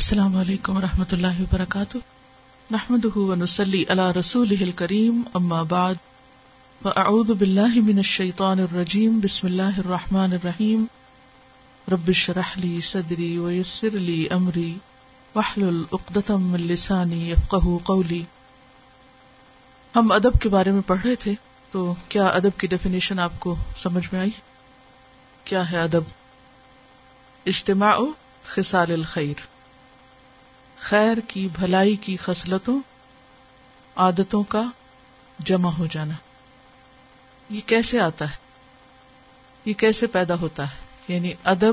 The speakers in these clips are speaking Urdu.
السلام علیکم و رحمۃ اللہ وبرکاتہ۔ نحمد ونسلی علی رسول کریم اما بعد۔ فاعوذ باللہ من الشیطان الرجیم، بسم اللہ الرحمن الرحیم۔ رب شرح لی صدری ویسر لی امری۔ وحلل اقدتم من لسانی یفقہ قولی۔ ہم ادب کے بارے میں پڑھ رہے تھے، تو کیا ادب کی ڈیفینیشن آپ کو سمجھ میں آئی؟ کیا ہے ادب؟ اجتماع خصال الخیر۔ خیر کی، بھلائی کی خصلتوں، عادتوں کا جمع ہو جانا۔ یہ کیسے آتا ہے؟ یہ کیسے پیدا ہوتا ہے؟ یعنی ادب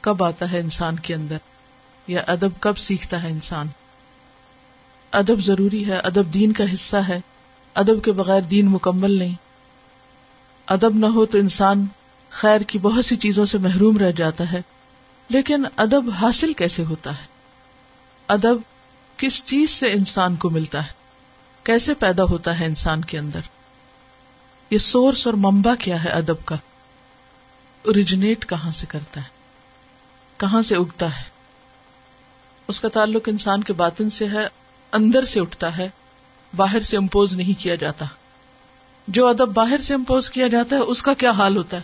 کب آتا ہے انسان کے اندر؟ یا ادب کب سیکھتا ہے انسان؟ ادب ضروری ہے، ادب دین کا حصہ ہے۔ ادب کے بغیر دین مکمل نہیں۔ ادب نہ ہو تو انسان خیر کی بہت سی چیزوں سے محروم رہ جاتا ہے۔ لیکن ادب حاصل کیسے ہوتا ہے؟ ادب کس چیز سے انسان کو ملتا ہے؟ کیسے پیدا ہوتا ہے انسان کے اندر؟ یہ سورس اور ممبا کیا ہے ادب کا؟ اوریجنیٹ کہاں سے کرتا ہے؟ کہاں سے اگتا ہے؟ اس کا تعلق انسان کے باطن سے ہے، اندر سے اٹھتا ہے، باہر سے امپوز نہیں کیا جاتا۔ جو ادب باہر سے امپوز کیا جاتا ہے، اس کا کیا حال ہوتا ہے؟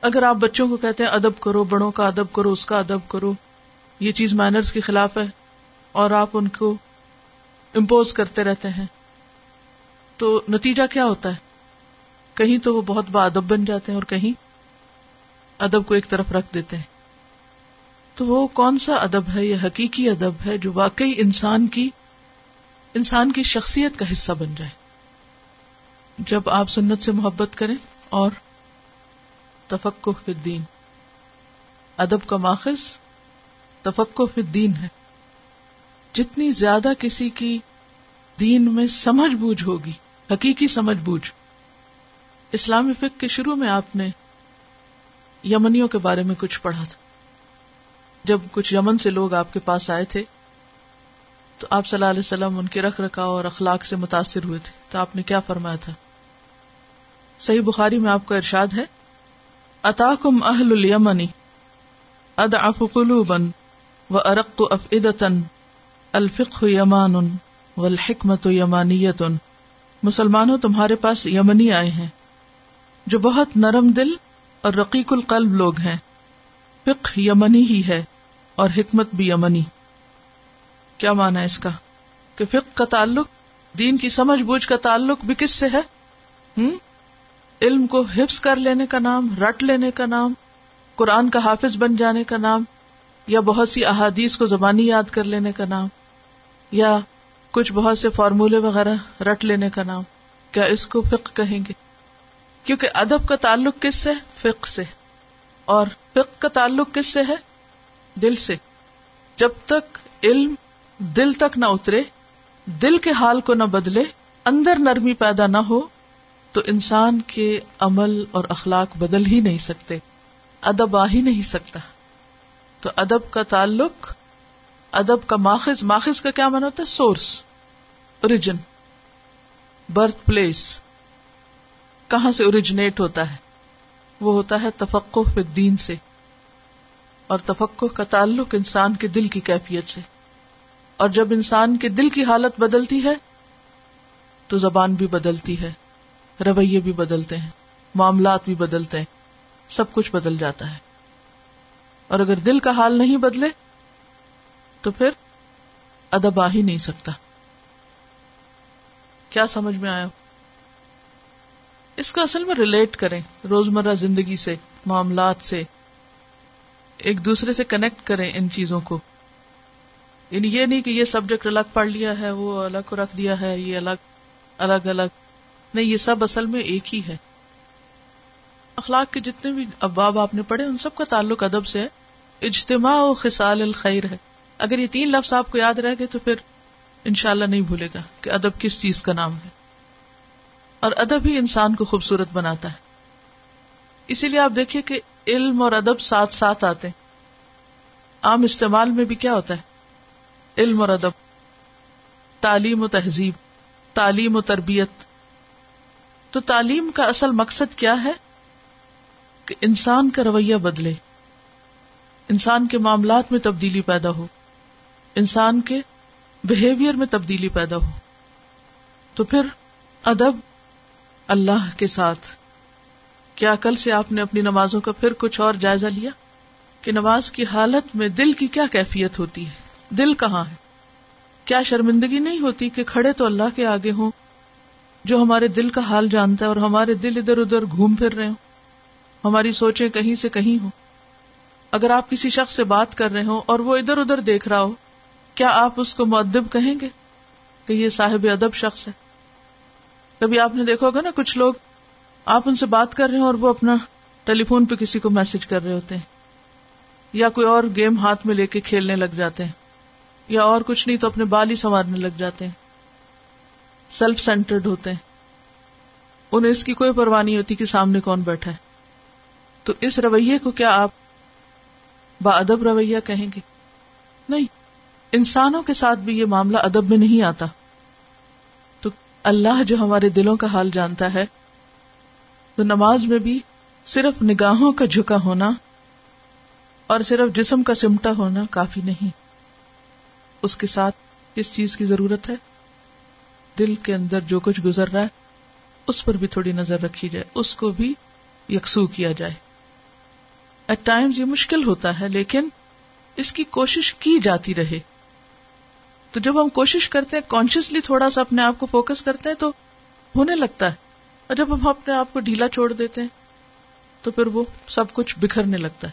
اگر آپ بچوں کو کہتے ہیں، ادب کرو، بڑوں کا ادب کرو، اس کا ادب کرو، یہ چیز مینرز کے خلاف ہے۔ اور آپ ان کو امپوز کرتے رہتے ہیں۔ تو نتیجہ کیا ہوتا ہے؟ کہیں تو وہ بہت با ادب بن جاتے ہیں اور کہیں ادب کو ایک طرف رکھ دیتے ہیں۔ تو وہ کون سا ادب ہے؟ یہ حقیقی ادب ہے جو واقعی انسان کی انسان کی شخصیت کا حصہ بن جائے۔ جب آپ سنت سے محبت کریں اور تفقع فی الدین۔ ادب کا ماخذ تفقع فی الدین ہے۔ جتنی زیادہ کسی کی دین میں سمجھ بوجھ ہوگی، حقیقی سمجھ بوجھ۔ اسلامی فکر کے شروع میں آپ نے یمنیوں کے بارے میں کچھ پڑھا تھا۔ جب کچھ یمن سے لوگ آپ کے پاس آئے تھے، تو آپ صلی اللہ علیہ وسلم ان کے رکھ رکھا اور اخلاق سے متاثر ہوئے تھے۔ تو آپ نے کیا فرمایا تھا؟ صحیح بخاری میں آپ کا ارشاد ہے، اتاکم اہل الیمنی، ادعف قلوبا و ارق افئدتن الفق یمان و الحکمت یمانیت. مسلمانوں تمہارے پاس یمنی آئے ہیں، جو بہت نرم دل اور رقیق القلب لوگ ہیں۔ فق یمنی ہی ہے اور حکمت بھی یمنی۔ کیا مانا اس کا؟ کہ فق کا تعلق، دین کی سمجھ بوجھ کا تعلق بھی کس سے ہے؟ ہم؟ علم کو حفظ کر لینے کا نام، رٹ لینے کا نام، قرآن کا حافظ بن جانے کا نام، یا بہت سی احادیث کو زبانی یاد کر لینے کا نام۔ یا کچھ بہت سے فارمولے وغیرہ رٹ لینے کا نام، کیا اس کو فق کہیں گے؟ کیونکہ ادب کا تعلق کس سے؟ فق سے۔ اور فق کا تعلق کس سے ہے؟ دل سے۔ جب تک علم دل تک نہ اترے، دل کے حال کو نہ بدلے، اندر نرمی پیدا نہ ہو، تو انسان کے عمل اور اخلاق بدل ہی نہیں سکتے، ادب آ ہی نہیں سکتا۔ تو ادب کا تعلق ادب کا ماخذ ماخذ کا کیا من ہوتا ہے؟ سورس اوریجن برتھ پلیس کہاں سے اوریجنیٹ ہوتا ہے؟ وہ ہوتا ہے تفقع دین سے، اور تفقع کا تعلق انسان کے دل کی کیفیت سے۔ اور جب انسان کے دل کی حالت بدلتی ہے، تو زبان بھی بدلتی ہے، رویے بھی بدلتے ہیں، معاملات بھی بدلتے ہیں، سب کچھ بدل جاتا ہے۔ اور اگر دل کا حال نہیں بدلے تو پھر ادب آ ہی نہیں سکتا۔ کیا سمجھ میں آیا؟ اس کو اصل میں ریلیٹ کریں، روزمرہ زندگی سے، معاملات سے، ایک دوسرے سے کنیکٹ کریں ان چیزوں کو۔ یعنی یہ نہیں کہ یہ سبجیکٹ الگ پڑھ لیا ہے، وہ الگ کو رکھ دیا ہے، یہ الگ الگ الگ۔ نہیں، یہ سب اصل میں ایک ہی ہے۔ اخلاق کے جتنے بھی اباب آپ نے پڑھے، ان سب کا تعلق ادب سے ہے۔ اجتماع و خسال الخیر ہے۔ اگر یہ تین لفظ آپ کو یاد رہ گئے تو پھر انشاءاللہ نہیں بھولے گا کہ ادب کس چیز کا نام ہے۔ اور ادب ہی انسان کو خوبصورت بناتا ہے۔ اسی لیے آپ دیکھیے کہ علم اور ادب ساتھ ساتھ آتے ہیں۔ عام استعمال میں بھی کیا ہوتا ہے؟ علم اور ادب۔ تعلیم و تہذیب۔ تعلیم و تربیت۔ تو تعلیم کا اصل مقصد کیا ہے؟ کہ انسان کا رویہ بدلے۔ انسان کے معاملات میں تبدیلی پیدا ہو۔ انسان کے بہیویئر میں تبدیلی پیدا ہو۔ تو پھر ادب اللہ کے ساتھ۔ کیا کل سے آپ نے اپنی نمازوں کا پھر کچھ اور جائزہ لیا؟ کہ نماز کی حالت میں دل کی کیا کیفیت ہوتی ہے؟ دل کہاں ہے؟ کیا شرمندگی نہیں ہوتی کہ کھڑے تو اللہ کے آگے ہوں، جو ہمارے دل کا حال جانتا ہے اور ہمارے دل ادھر ادھر گھوم پھر رہے ہوں؟ ہماری سوچیں کہیں سے کہیں ہوں۔ اگر آپ کسی شخص سے بات کر رہے ہوں اور وہ ادھر ادھر دیکھ رہا ہو کیا آپ اس کو معدب کہیں گے کہ یہ صاحب ادب شخص ہے؟ کبھی آپ نے دیکھا ہوگا نا کچھ لوگ آپ ان سے بات کر رہے ہیں اور وہ اپنا ٹیلی فون پہ کسی کو میسج کر رہے ہوتے ہیں، یا کوئی اور گیم ہاتھ میں لے کے کھیلنے لگ جاتے ہیں، یا اور کچھ نہیں تو اپنے بال ہی سنوارنے لگ جاتے ہیں سیلف سینٹرڈ ہوتے ہیں۔ انہیں اس کی کوئی پرواہ نہیں ہوتی کہ سامنے کون بیٹھا ہے۔ تو اس رویے کو کیا آپ با ادب رویہ کہیں گے؟ نہیں۔ انسانوں کے ساتھ بھی یہ معاملہ ادب میں نہیں آتا۔ تو اللہ جو ہمارے دلوں کا حال جانتا ہے، تو نماز میں بھی صرف نگاہوں کا جھکا ہونا اور صرف جسم کا سمٹا ہونا کافی نہیں۔ اس کے ساتھ کس چیز کی ضرورت ہے۔ دل کے اندر جو کچھ گزر رہا ہے، اس پر بھی تھوڑی نظر رکھی جائے، اس کو بھی یکسو کیا جائے۔ ایٹ ٹائمز یہ مشکل ہوتا ہے، لیکن اس کی کوشش کی جاتی رہے۔ تو جب ہم کوشش کرتے ہیں کانشیسلی تھوڑا سا اپنے آپ کو فوکس کرتے ہیں تو ہونے لگتا ہے۔ اور جب ہم اپنے آپ کو ڈھیلا چھوڑ دیتے ہیں تو پھر وہ سب کچھ بکھرنے لگتا ہے۔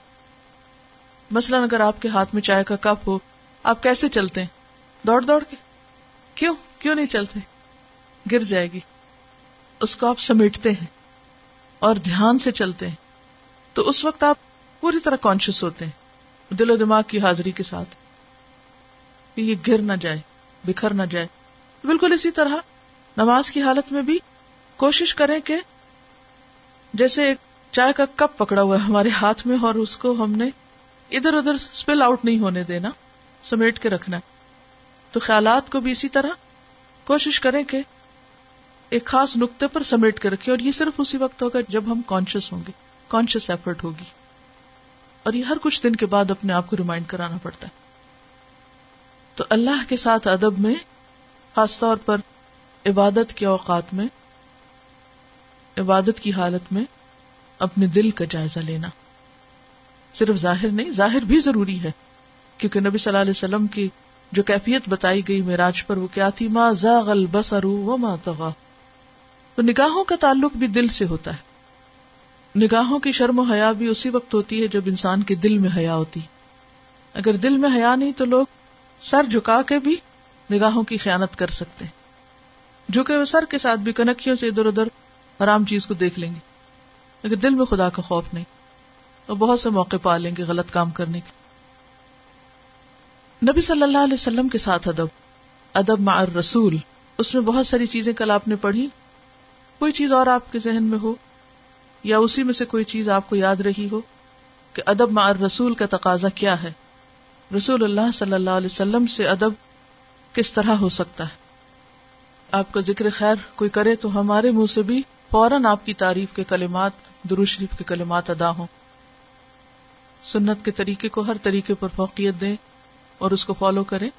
مثلاً اگر آپ کے ہاتھ میں چائے کا کپ ہو، آپ کیسے چلتے ہیں؟ دوڑ دوڑ کے۔ کیوں؟ کیوں نہیں چلتے؟ گر جائے گی۔ اس کو آپ سمیٹتے ہیں اور دھیان سے چلتے ہیں۔ تو اس وقت آپ پوری طرح کانشیس ہوتے ہیں، دل و دماغ کی حاضری کے ساتھ۔ کہ یہ گر نہ جائے، بکھر نہ جائے۔ بالکل اسی طرح نماز کی حالت میں بھی کوشش کریں کہ جیسے ایک چائے کا کپ پکڑا ہوا ہے ہمارے ہاتھ میں اور اس کو ہم نے ادھر ادھر اسپل آؤٹ نہیں ہونے دینا، سمیٹ کے رکھنا۔ تو خیالات کو بھی اسی طرح کوشش کریں کہ ایک خاص نقطے پر سمیٹ کے رکھے اور یہ صرف اسی وقت ہوگا جب ہم کانشیس ہوں گے کانشیس ایفرٹ ہوگی۔ اور یہ ہر کچھ دن کے بعد اپنے آپ کو ریمائنڈ کرانا پڑتا ہے۔ تو اللہ کے ساتھ ادب میں، خاص طور پر عبادت کے اوقات میں، عبادت کی حالت میں اپنے دل کا جائزہ لینا۔ صرف ظاہر نہیں، ظاہر بھی ضروری ہے۔ کیونکہ نبی صلی اللہ علیہ وسلم کی جو کیفیت بتائی گئی میراج پر، وہ کیا تھی؟ ماں زاغ البصر وما طغى تو نگاہوں کا تعلق بھی دل سے ہوتا ہے۔ نگاہوں کی شرم و حیا بھی اسی وقت ہوتی ہے جب انسان کے دل میں حیا ہوتی۔ اگر دل میں حیا نہیں تو لوگ سر جھکا کے بھی نگاہوں کی خیانت کر سکتے ہیں۔ جھکے ہوئے سر کے ساتھ بھی کنکھیوں سے ادھر ادھر حرام چیز کو دیکھ لیں گے۔ اگر دل میں خدا کا خوف نہیں۔ تو بہت سے موقع پا لیں گے غلط کام کرنے کے۔ نبی صلی اللہ علیہ وسلم کے ساتھ ادب۔ ادب مع رسول اس میں بہت ساری چیزیں کل آپ نے پڑھی۔ کوئی چیز اور آپ کے ذہن میں ہو؟ یا اسی میں سے کوئی چیز آپ کو یاد رہی ہو کہ ادب مع رسول کا تقاضا کیا ہے؟ رسول اللہ صلی اللہ علیہ وسلم سے ادب کس طرح ہو سکتا ہے؟ آپ کا ذکر خیر کوئی کرے تو ہمارے منہ سے بھی فوراً آپ کی تعریف کے کلمات شریف کے کلمات ادا ہوں۔ سنت کے طریقے کو ہر طریقے پر فوقیت دیں اور اس کو فالو کریں۔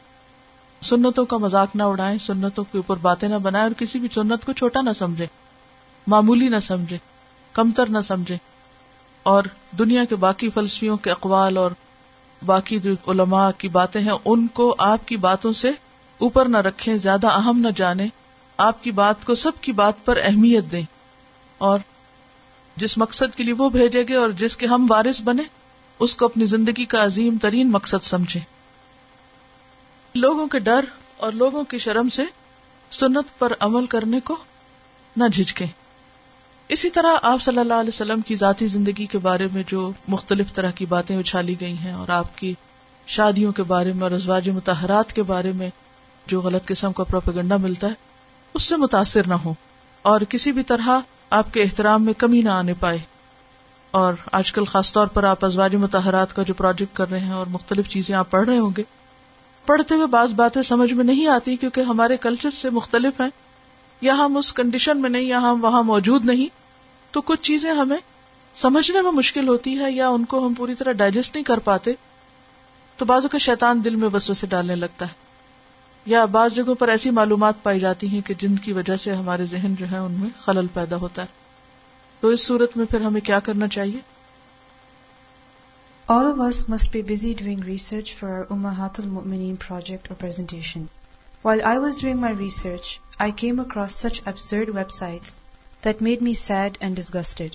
سنتوں کا مذاق نہ اڑائیں، سنتوں کے اوپر باتیں نہ بنائیں اور کسی بھی سنت کو چھوٹا نہ سمجھے معمولی نہ سمجھے کمتر نہ سمجھے اور دنیا کے باقی فلسفیوں کے اقوال اور باقی جو علماء کی باتیں ہیں، ان کو آپ کی باتوں سے اوپر نہ رکھیں، زیادہ اہم نہ جانے آپ کی بات کو سب کی بات پر اہمیت دیں۔ اور جس مقصد کے لیے وہ بھیجے گے اور جس کے ہم وارث بنے، اس کو اپنی زندگی کا عظیم ترین مقصد سمجھے لوگوں کے ڈر اور لوگوں کی شرم سے سنت پر عمل کرنے کو نہ جھجکے اسی طرح آپ صلی اللہ علیہ وسلم کی ذاتی زندگی کے بارے میں جو مختلف طرح کی باتیں اچھالی گئی ہیں اور آپ کی شادیوں کے بارے میں اور ازواج متحرات کے بارے میں جو غلط قسم کا پروپیگنڈا ملتا ہے، اس سے متاثر نہ ہو اور کسی بھی طرح آپ کے احترام میں کمی نہ آنے پائے۔ اور آج کل خاص طور پر آپ ازواج متحرات کا جو پروجیکٹ کر رہے ہیں اور مختلف چیزیں آپ پڑھ رہے ہوں گے، پڑھتے ہوئے بعض باتیں سمجھ میں نہیں آتی کیونکہ ہمارے کلچر سے مختلف ہیں۔ یا ہم اس کنڈیشن میں نہیں یا ہم وہاں موجود نہیں تو کچھ چیزیں ہمیں سمجھنے میں مشکل ہوتی ہے یا ان کو ہم پوری طرح ڈائجسٹ نہیں کر پاتے تو بازو کا شیطان دل میں بسوں سے ڈالنے لگتا ہے۔ یا بعض جگہوں پر ایسی معلومات پائی جاتی ہیں کہ جن کی وجہ سے ہمارے ذہن جو ہے ان میں خلل پیدا ہوتا ہے۔ تو اس صورت میں پھر ہمیں کیا کرنا چاہیے؟ All of us must be busy doing research for our Ummahatul Mu'mineen project or presentation. While I was doing my research, I came across such absurd websites that made me sad and disgusted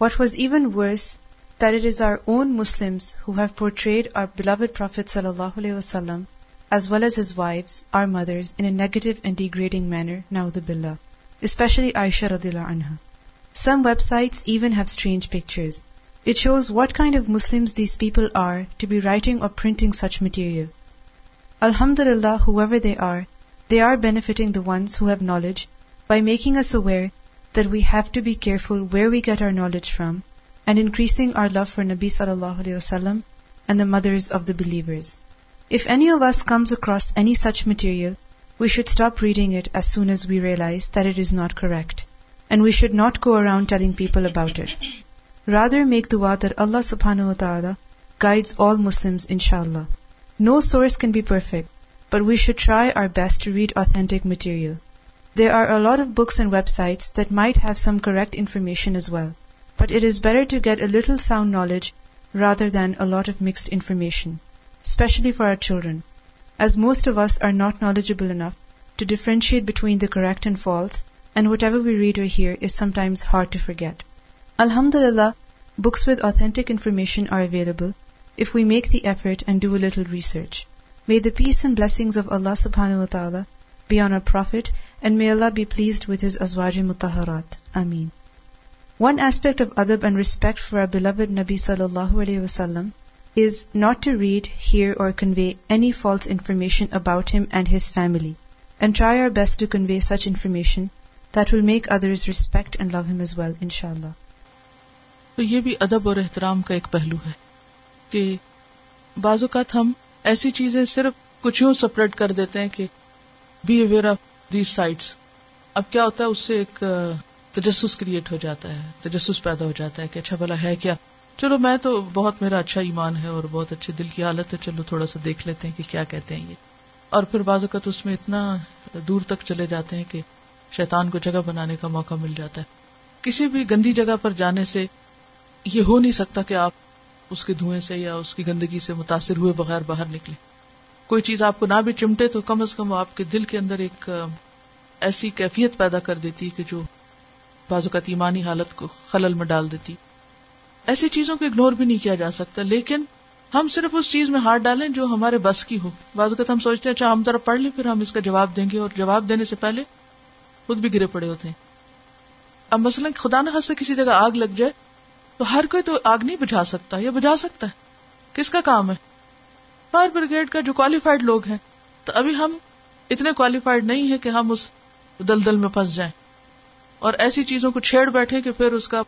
what was even worse that it is our own Muslim who have portrayed our beloved prophet صلی اللہ علیہ وسلم as well as his wives our mothers in a negative and degrading manner now the بلا اسپیشلی عائشہ ردی اللہ عنہ some websites even have strange pictures it shows what kind of Muslim these people are to be writing or printing such material الحمد للہ however they are they are benefiting the ones who have knowledge by making us aware that we have to be careful where we get our knowledge from and increasing our love for نبی صلی اللہ علیہ وسلم and the mothers of the believers if any us across any such material we should stop reading it as soon as we realize that it is not correct and we should not go around telling people about it rather make the water اللہ سبحان و تعالیٰ گائڈ آل مسلم ان شاء اللہ no source can be perfect but we should try our best to read authentic material. There are a lot of books and websites that might have some correct information as well, but it is better to get a little sound knowledge rather than a lot of mixed information, especially for our children, as most of us are not knowledgeable enough to differentiate between the correct and false, and whatever we read or hear is sometimes hard to forget. Alhamdulillah, books with authentic information are available if we make the effort and do a little research. May the peace and blessings of Allah subhanahu wa ta'ala be on our Prophet, and may Allah be pleased with his azwaj mutahharat. Ameen. One aspect of adab and respect for our beloved Nabi sallallahu alayhi wasallam is not to read, hear or convey any false information about him and his family, and try our best to convey such information that will make others respect and love him as well, inshallah. تو یہ بھی ادب اور احترام کا ایک پہلو ہے کہ بعض اوقات ہم ایسی چیزیں صرف کچھ یوں سپریٹ کر دیتے ہیں کہ be aware of these sites اب کیا ہوتا ہے، اس سے ایک تجسس کریٹ ہو جاتا ہے، تجسس پیدا ہو جاتا ہے کہ اچھا بلا ہے کیا؟ چلو میں تو بہت میرا اچھا ایمان ہے اور بہت اچھے دل کی حالت ہے، چلو تھوڑا سا دیکھ لیتے ہیں کہ کیا کہتے ہیں یہ۔ اور پھر بعض اوقات اس میں اتنا دور تک چلے جاتے ہیں کہ شیطان کو جگہ بنانے کا موقع مل جاتا ہے۔ کسی بھی گندی جگہ پر جانے سے یہ ہو نہیں سکتا کہ آپ اس کے دھوئیں سے یا اس کی گندگی سے متاثر ہوئے بغیر باہر نکلے۔ کوئی چیز آپ کو نہ بھی چمٹے تو کم از کم آپ کے دل کے اندر ایک ایسی کیفیت پیدا کر دیتی کہ جو بعض ایمانی حالت کو خلل میں ڈال دیتی۔ ایسی چیزوں کو اگنور بھی نہیں کیا جا سکتا، لیکن ہم صرف اس چیز میں ہاتھ ڈالیں جو ہمارے بس کی ہو۔ بعض اوقات ہم سوچتے ہیں اچھا ہم طرف پڑھ لیں، پھر ہم اس کا جواب دیں گے اور جواب دینے سے پہلے خود بھی گرے پڑے ہوتے ہیں۔ اب مثلاً خدا نہ سے کسی جگہ آگ لگ جائے تو ہر کوئی تو آگ نہیں بجھا سکتا یا بجھا سکتا ہے۔ کس کا کام ہے؟ فائر بریگیڈ کا جو کوالیفائڈ لوگ ہیں۔ تو ابھی ہم اتنے کوالیفائڈ نہیں ہے کہ ہم اس دلدل میں پھنس جائیں۔ اور ایسی چیزوں کو چھیڑ بیٹھے کہ پھر اس کا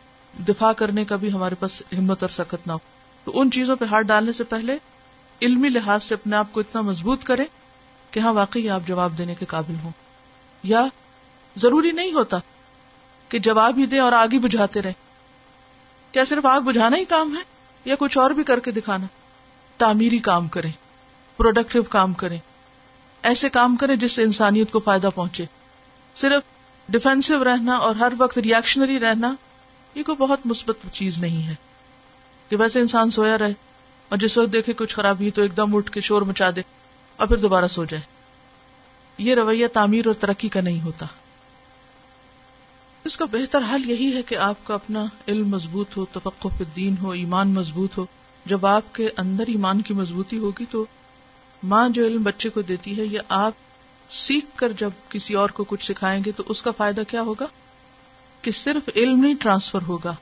دفاع کرنے کا بھی ہمارے پاس ہمت اور سخت نہ ہو۔ تو ان چیزوں پہ ہاتھ ڈالنے سے پہلے علمی لحاظ سے اپنے آپ کو اتنا مضبوط کرے کہ ہاں واقعی آپ جواب دینے کے قابل ہوں۔ یا ضروری نہیں ہوتا کہ جواب ہی دیں اور آگے بجھاتے رہے کیا صرف آگ بجھانا ہی کام ہے یا کچھ اور بھی کر کے دکھانا؟ تعمیری کام کریں پروڈکٹیو کام کریں، ایسے کام کریں جس سے انسانیت کو فائدہ پہنچے۔ صرف ڈیفینسو رہنا اور ہر وقت ریئیکشنری رہنا، یہ کوئی بہت مثبت چیز نہیں ہے۔ کہ ویسے انسان سویا رہے اور جس وقت دیکھے کچھ خرابی تو ایک دم اٹھ کے شور مچا دے اور پھر دوبارہ سو جائے۔ یہ رویہ تعمیر اور ترقی کا نہیں ہوتا۔ اس کا بہتر حل یہی ہے کہ آپ کا اپنا علم مضبوط ہو، توقع دین ہو، ایمان مضبوط ہو۔ جب آپ کے اندر ایمان کی مضبوطی ہوگی تو ماں جو علم بچے کو دیتی ہے یہ آپ سیکھ کر جب کسی اور کو کچھ سکھائیں گے تو اس کا فائدہ کیا ہوگا؟ کہ صرف علم نہیں ٹرانسفر ہوگا۔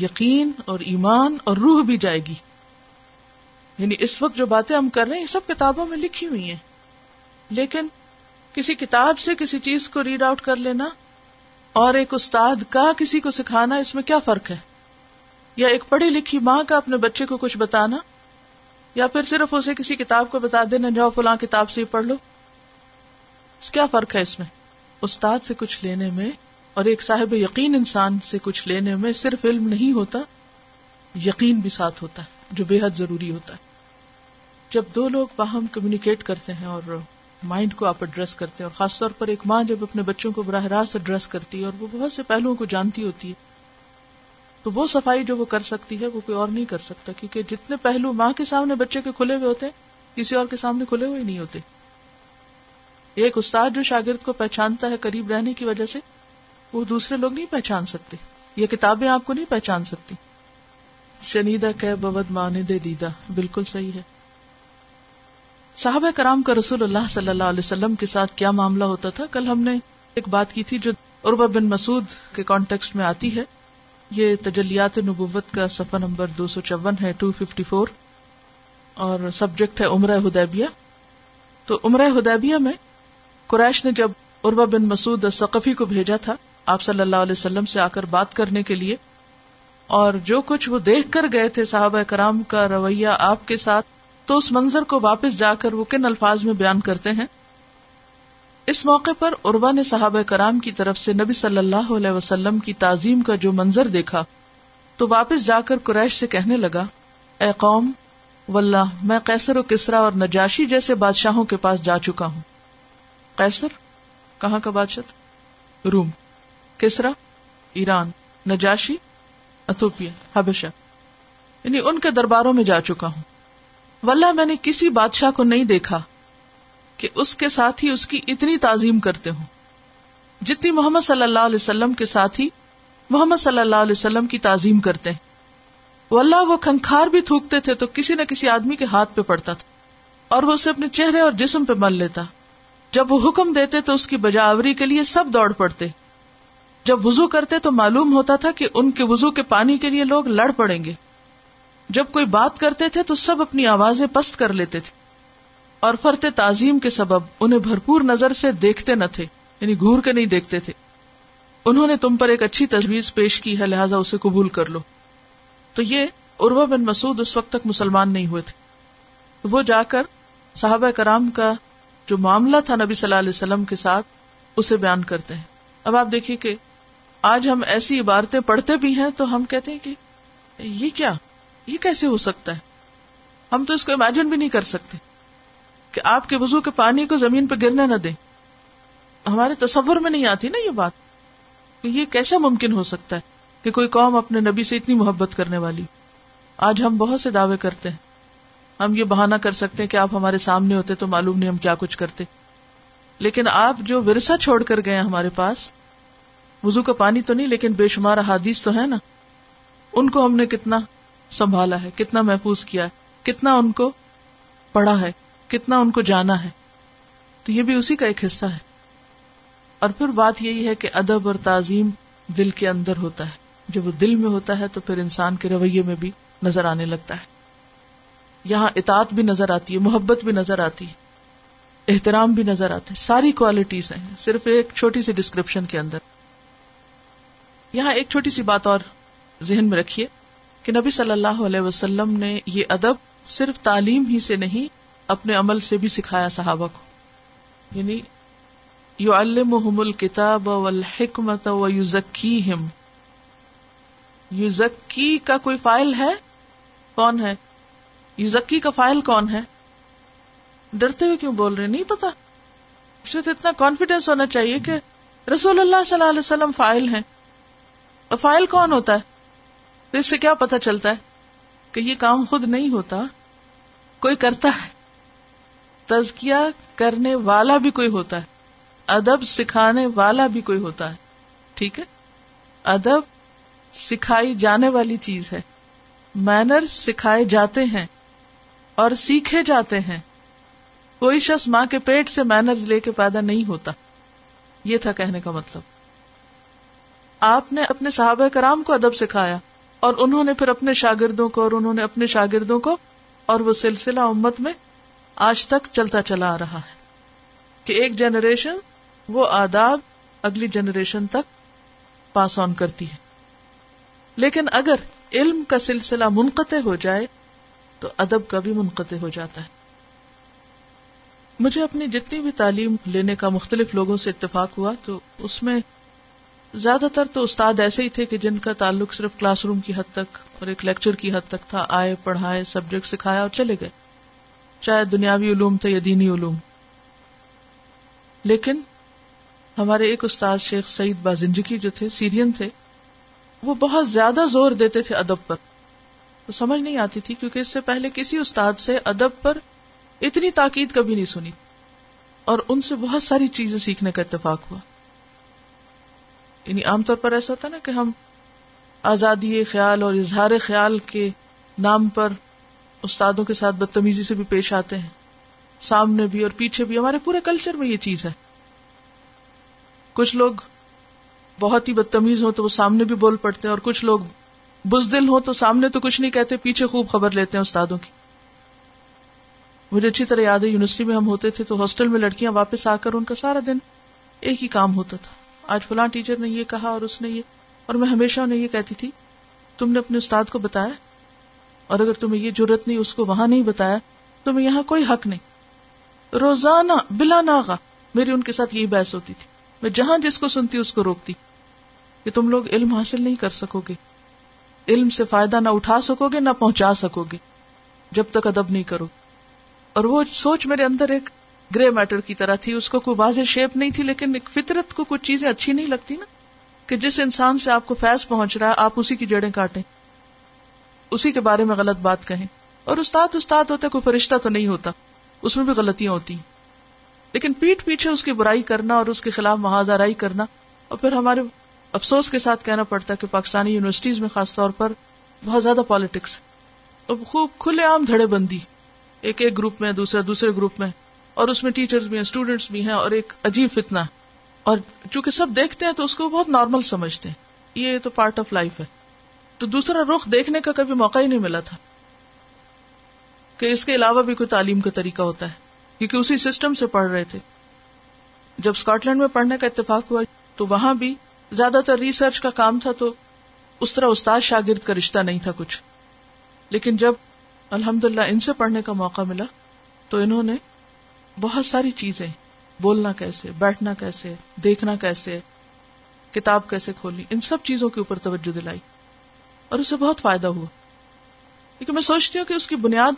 یقین اور ایمان اور روح بھی جائے گی۔ یعنی اس وقت جو باتیں ہم کر رہے ہیں، یہ سب کتابوں میں لکھی ہوئی ہیں۔ لیکن کسی کتاب سے کسی چیز کو ریڈ آؤٹ کر لینا اور ایک استاد کا کسی کو سکھانا اس میں کیا فرق ہے؟ یا ایک پڑھی لکھی ماں کا اپنے بچے کو کچھ بتانا؟ یا پھر صرف اسے کسی کتاب کو بتا دینا، جاؤ فلاں کتاب سے پڑھ لو؟ کیا فرق ہے اس میں؟ استاد سے کچھ لینے میں اور ایک صاحب یقین انسان سے کچھ لینے میں صرف علم نہیں ہوتا، یقین بھی ساتھ ہوتا ہے، جو بے حد ضروری ہوتا ہے۔ جب دو لوگ باہم کمیونیکیٹ کرتے ہیں اور مائنڈ کو آپ ایڈریس کرتے ہیں اور خاص طور پر ایک ماں جب اپنے بچوں کو براہ راست ایڈریس کرتی ہے اور وہ بہت سے پہلوؤں کو جانتی ہوتی ہے، تو وہ صفائی جو وہ کر سکتی ہے وہ کوئی اور نہیں کر سکتا، کیونکہ جتنے پہلو ماں کے سامنے بچے کے کھلے ہوئے ہوتے ہیں، کسی اور کے سامنے کھلے ہوئے نہیں ہوتے۔ ایک استاد جو شاگرد کو پہچانتا ہے قریب رہنے کی وجہ سے، وہ دوسرے لوگ نہیں پہچان سکتے۔ یہ کتابیں آپ کو نہیں پہچان سکتی۔ شنیدہ کہ بد مانے دے دیدا بالکل صحیح ہے۔ صحابہ کرام کا رسول اللہ صلی اللہ علیہ وسلم کے ساتھ کیا معاملہ ہوتا تھا؟ کل ہم نے ایک بات کی تھی جو عربا بن مسعود کے کانٹیکسٹ میں آتی ہے۔ یہ تجلیات نبوت کا صفحہ نمبر دو سو چون ہے ٹو ففٹی فور اور سبجیکٹ ہے عمرہ ہدیبیہ تو عمرہ ہدیبیہ میں قریش نے جب عربا بن مسعود ثقفی کو بھیجا تھا، آپ صلی اللہ علیہ وسلم سے آ کر بات کرنے کے لیے، اور جو کچھ وہ دیکھ کر گئے تھے صحابہ کرام کا رویہ آپ کے ساتھ تو اس منظر کو واپس جا کر وہ کن الفاظ میں بیان کرتے ہیں؟ اس موقع پر عروا نے صحابہ کرام کی طرف سے نبی صلی اللہ علیہ وسلم کی تعظیم کا جو منظر دیکھا، تو واپس جا کر قریش سے کہنے لگا، اے قوم، واللہ، میں قیصر و کسرا اور نجاشی جیسے بادشاہوں کے پاس جا چکا ہوں۔ قیصر؟ کہاں کا بادشاہ؟ روم۔ کسرا ایران۔ نجاشی؟ اتوپیا حبشہ۔ یعنی ان کے درباروں میں جا چکا ہوں۔ واللہ میں نے کسی بادشاہ کو نہیں دیکھا کہ اس کے ساتھ ہی اس کی اتنی تعظیم کرتے ہوں۔ جتنی محمد صلی اللہ علیہ وسلم کے ساتھ ہی محمد صلی اللہ علیہ وسلم کی تعظیم کرتے ہیں۔ واللہ وہ کھنکھار بھی تھوکتے تھے تو کسی نہ کسی آدمی کے ہاتھ پہ پڑتا تھا اور وہ اسے اپنے چہرے اور جسم پہ مل لیتا۔ جب وہ حکم دیتے تو اس کی بجاوری کے لیے سب دوڑ پڑتے۔ جب وضو کرتے تو معلوم ہوتا تھا کہ ان کے وضو کے پانی کے لیے لوگ لڑ پڑیں گے۔ جب کوئی بات کرتے تھے تو سب اپنی آوازیں پست کر لیتے تھے اور فرت تعظیم کے سبب انہیں بھرپور نظر سے دیکھتے نہ تھے یعنی گور کے نہیں دیکھتے تھے۔ انہوں نے تم پر ایک اچھی تجویز پیش کی ہے، لہٰذا اسے قبول کر لو۔ تو یہ عروا بن مسعود اس وقت تک مسلمان نہیں ہوئے تھے۔ وہ جا کر صحابہ کرام کا جو معاملہ تھا نبی صلی اللہ علیہ وسلم کے ساتھ، اسے بیان کرتے ہیں۔ اب آپ دیکھیے کہ آج ہم ایسی عبارتیں پڑھتے بھی ہیں تو ہم کہتے ہیں کہ یہ کیا؟ یہ کیسے ہو سکتا ہے؟ ہم تو اس کو امیجن بھی نہیں کر سکتے کہ آپ کے وضو کے پانی کو زمین پہ گرنے نہ دیں۔ ہمارے تصور میں نہیں آتی نا یہ بات کہ یہ کیسا ممکن ہو سکتا ہے کہ کوئی قوم اپنے نبی سے اتنی محبت کرنے والی۔ آج ہم بہت سے دعوے کرتے ہیں۔ ہم یہ بہانا کر سکتے ہیں کہ آپ ہمارے سامنے ہوتے تو معلوم نہیں ہم کیا کچھ کرتے۔ لیکن آپ جو ورثہ چھوڑ کر گئے ہمارے پاس، وضو کا پانی تو نہیں، لیکن بے شمار حادیث تو ہے نا۔ ان کو ہم نے کتنا سنبھالا ہے، کتنا محفوظ کیا ہے، کتنا ان کو پڑھا ہے، کتنا ان کو جانا ہے۔ تو یہ بھی اسی کا ایک حصہ ہے۔ اور پھر بات یہی ہے کہ ادب اور تعظیم دل کے اندر ہوتا ہے۔ جب وہ دل میں ہوتا ہے تو پھر انسان کے رویے میں بھی نظر آنے لگتا ہے۔ یہاں اطاعت بھی نظر آتی ہے، محبت بھی نظر آتی ہے، احترام بھی نظر آتا ہے۔ ساری کوالٹیز ہیں، صرف ایک چھوٹی سی ڈسکرپشن کے اندر۔ یہاں ایک چھوٹی سی بات اور ذہن میں رکھیے۔ کہ نبی صلی اللہ علیہ وسلم نے یہ ادب صرف تعلیم ہی سے نہیں، اپنے عمل سے بھی سکھایا صحابہ کو۔ یعنی یو الم الکتاب والحکمت و یوزکیم یوزکی کا کوئی فائل ہے؟ کون ہے؟ یوزکی کا فائل کون ہے؟ ڈرتے ہوئے کیوں بول رہے نہیں پتا۔ اس میں تو اتنا کانفیڈینس ہونا چاہیے کہ رسول اللہ صلی اللہ علیہ وسلم فائل ہیں۔ فائل کون ہوتا ہے؟ تو اس سے کیا پتا چلتا ہے کہ یہ کام خود نہیں ہوتا، کوئی کرتا ہے۔ تزکیا کرنے والا بھی کوئی ہوتا ہے، ادب سکھانے والا بھی کوئی ہوتا ہے۔ ٹھیک ہے؟ ادب سکھائی جانے والی چیز ہے۔ مینر سکھائے جاتے ہیں اور سیکھے جاتے ہیں۔ کوئی شخص ماں کے پیٹ سے مینرز لے کے پیدا نہیں ہوتا۔ یہ تھا کہنے کا مطلب۔ آپ نے اپنے صحابہ کرام کو ادب سکھایا۔ اور انہوں نے پھر اپنے شاگردوں کو اور انہوں نے اپنے شاگردوں کو اور وہ سلسلہ امت میں آج تک چلتا چلا آ رہا ہے کہ ایک جنریشن وہ آداب اگلی جنریشن تک پاس آن کرتی ہے۔ لیکن اگر علم کا سلسلہ منقطع ہو جائے تو ادب کا بھی منقطع ہو جاتا ہے۔ مجھے اپنی جتنی بھی تعلیم لینے کا مختلف لوگوں سے اتفاق ہوا تو اس میں زیادہ تر تو استاد ایسے ہی تھے کہ جن کا تعلق صرف کلاس روم کی حد تک اور ایک لیکچر کی حد تک تھا، آئے، پڑھائے، سبجیکٹ سکھایا اور چلے گئے۔ چاہے دنیاوی علوم تھے یا دینی علوم۔ لیکن ہمارے ایک استاد شیخ سعید بازنجکی جو تھے، سیرین تھے، وہ بہت زیادہ زور دیتے تھے ادب پر۔ تو سمجھ نہیں آتی تھی کیونکہ اس سے پہلے کسی استاد سے ادب پر اتنی تاکید کبھی نہیں سنی۔ اور ان سے بہت ساری چیزیں سیکھنے کا اتفاق ہوا۔ یعنی عام طور پر ایسا ہوتا نا کہ ہم آزادی خیال اور اظہار خیال کے نام پر استادوں کے ساتھ بدتمیزی سے بھی پیش آتے ہیں۔ سامنے بھی اور پیچھے بھی۔ ہمارے پورے کلچر میں یہ چیز ہے۔ کچھ لوگ بہت ہی بدتمیز ہو تو وہ سامنے بھی بول پڑتے ہیں اور کچھ لوگ بزدل ہو تو سامنے تو کچھ نہیں کہتے، پیچھے خوب خبر لیتے ہیں استادوں کی۔ مجھے اچھی طرح یاد ہے، یونیورسٹی میں ہم ہوتے تھے تو ہاسٹل میں لڑکیاں واپس آ کر ان کا سارا دن ایک ہی کام ہوتا تھا۔ آج فلاں ٹیچر نے یہ کہا اور اس نے یہ اور میں ہمیشہ انہیں یہ کہتی تھی، تم نے اپنے استاد کو بتایا؟ اور اگر تمہیں یہ ضرورت نہیں، اس کو وہاں نہیں بتایا تمہیں یہاں کوئی حق نہیں۔ روزانہ، بلا ناغا میری ان کے ساتھ یہی بحث ہوتی تھی۔ میں جہاں جس کو سنتی، اس کو روکتی۔ کہ تم لوگ علم حاصل نہیں کر سکو گے علم سے فائدہ نہ اٹھا سکو گے نہ پہنچا سکو گے جب تک ادب نہیں کرو۔ اور وہ سوچ میرے اندر ایک گرے میٹر کی طرح تھی، اس کو کوئی واضح شیپ نہیں تھی، لیکن ایک فطرت کو کچھ چیزیں اچھی نہیں لگتی نا، کہ جس انسان سے آپ کو فیض پہنچ رہا ہے، آپ اسی کی جڑیں کاٹیں۔ اسی کے بارے میں غلط بات کہیں۔ اور استاد استاد ہوتا کوئی فرشتہ تو نہیں ہوتا، اس میں بھی غلطیاں ہوتی لیکن پیٹ پیچھے اس کی برائی کرنا اور اس کے خلاف محاذ آرائی کرنا، اور پھر ہمارے افسوس کے ساتھ کہنا پڑتا ہے کہ پاکستانی یونیورسٹیز میں خاص طور پر بہت زیادہ پالیٹکس خوب کھلے عام دھڑے بندی، ایک ایک گروپ میں دوسرا دوسرے گروپ میں۔ اور اس میں ٹیچرز بھی ہیں اسٹوڈینٹس بھی ہیں اور ایک عجیب فتنا اور چونکہ سب دیکھتے ہیں تو اس کو بہت نارمل سمجھتے ہیں۔ یہ تو پارٹ آف لائف ہے۔ تو دوسرا رخ دیکھنے کا کبھی موقع ہی نہیں ملا تھا۔ کہ اس کے علاوہ بھی کوئی تعلیم کا طریقہ ہوتا ہے۔ کیونکہ اسی سسٹم سے پڑھ رہے تھے۔ جب اسکاٹ لینڈ میں پڑھنے کا اتفاق ہوا تو وہاں بھی زیادہ تر ریسرچ کا کام تھا تو اس طرح استاد شاگرد کا رشتہ نہیں تھا کچھ۔ لیکن جب الحمد للہ ان سے پڑھنے کا موقع ملا تو انہوں نے بہت ساری چیزیں۔ بولنا کیسے، بیٹھنا کیسے، دیکھنا کیسے، کتاب کیسے کھولنی، ان سب چیزوں کے اوپر توجہ دلائی۔ اور اسے بہت فائدہ ہوا۔ لیکن میں سوچتی ہوں کہ اس کی بنیاد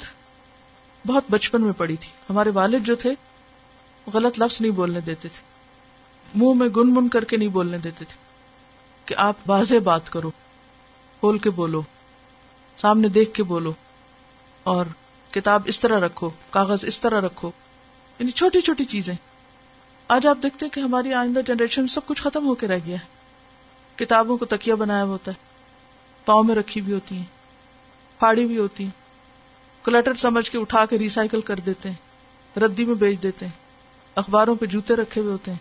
بہت بچپن میں پڑی تھی۔ ہمارے والد جو تھے غلط لفظ نہیں بولنے دیتے تھے۔ منہ میں گن من کر کے نہیں بولنے دیتے تھے کہ آپ واضح بات کرو، کھول کے بولو، سامنے دیکھ کے بولو، اور کتاب اس طرح رکھو، کاغذ اس طرح رکھو۔ یعنی چھوٹی چھوٹی چیزیں۔ آج آپ دیکھتے ہیں کہ ہماری آئندہ جنریشن سب کچھ ختم ہو کے رہ گیا ہے۔ کتابوں کو تکیا بنایا ہوتا ہے۔ پاؤں میں رکھی بھی ہوتی ہیں۔ پھاڑی بھی ہوتی ہیں۔ کلٹر سمجھ کے اٹھا کے ریسائکل کر دیتے ہیں۔ ردی میں بیچ دیتے ہیں۔ اخباروں پہ جوتے رکھے ہوئے ہوتے ہیں۔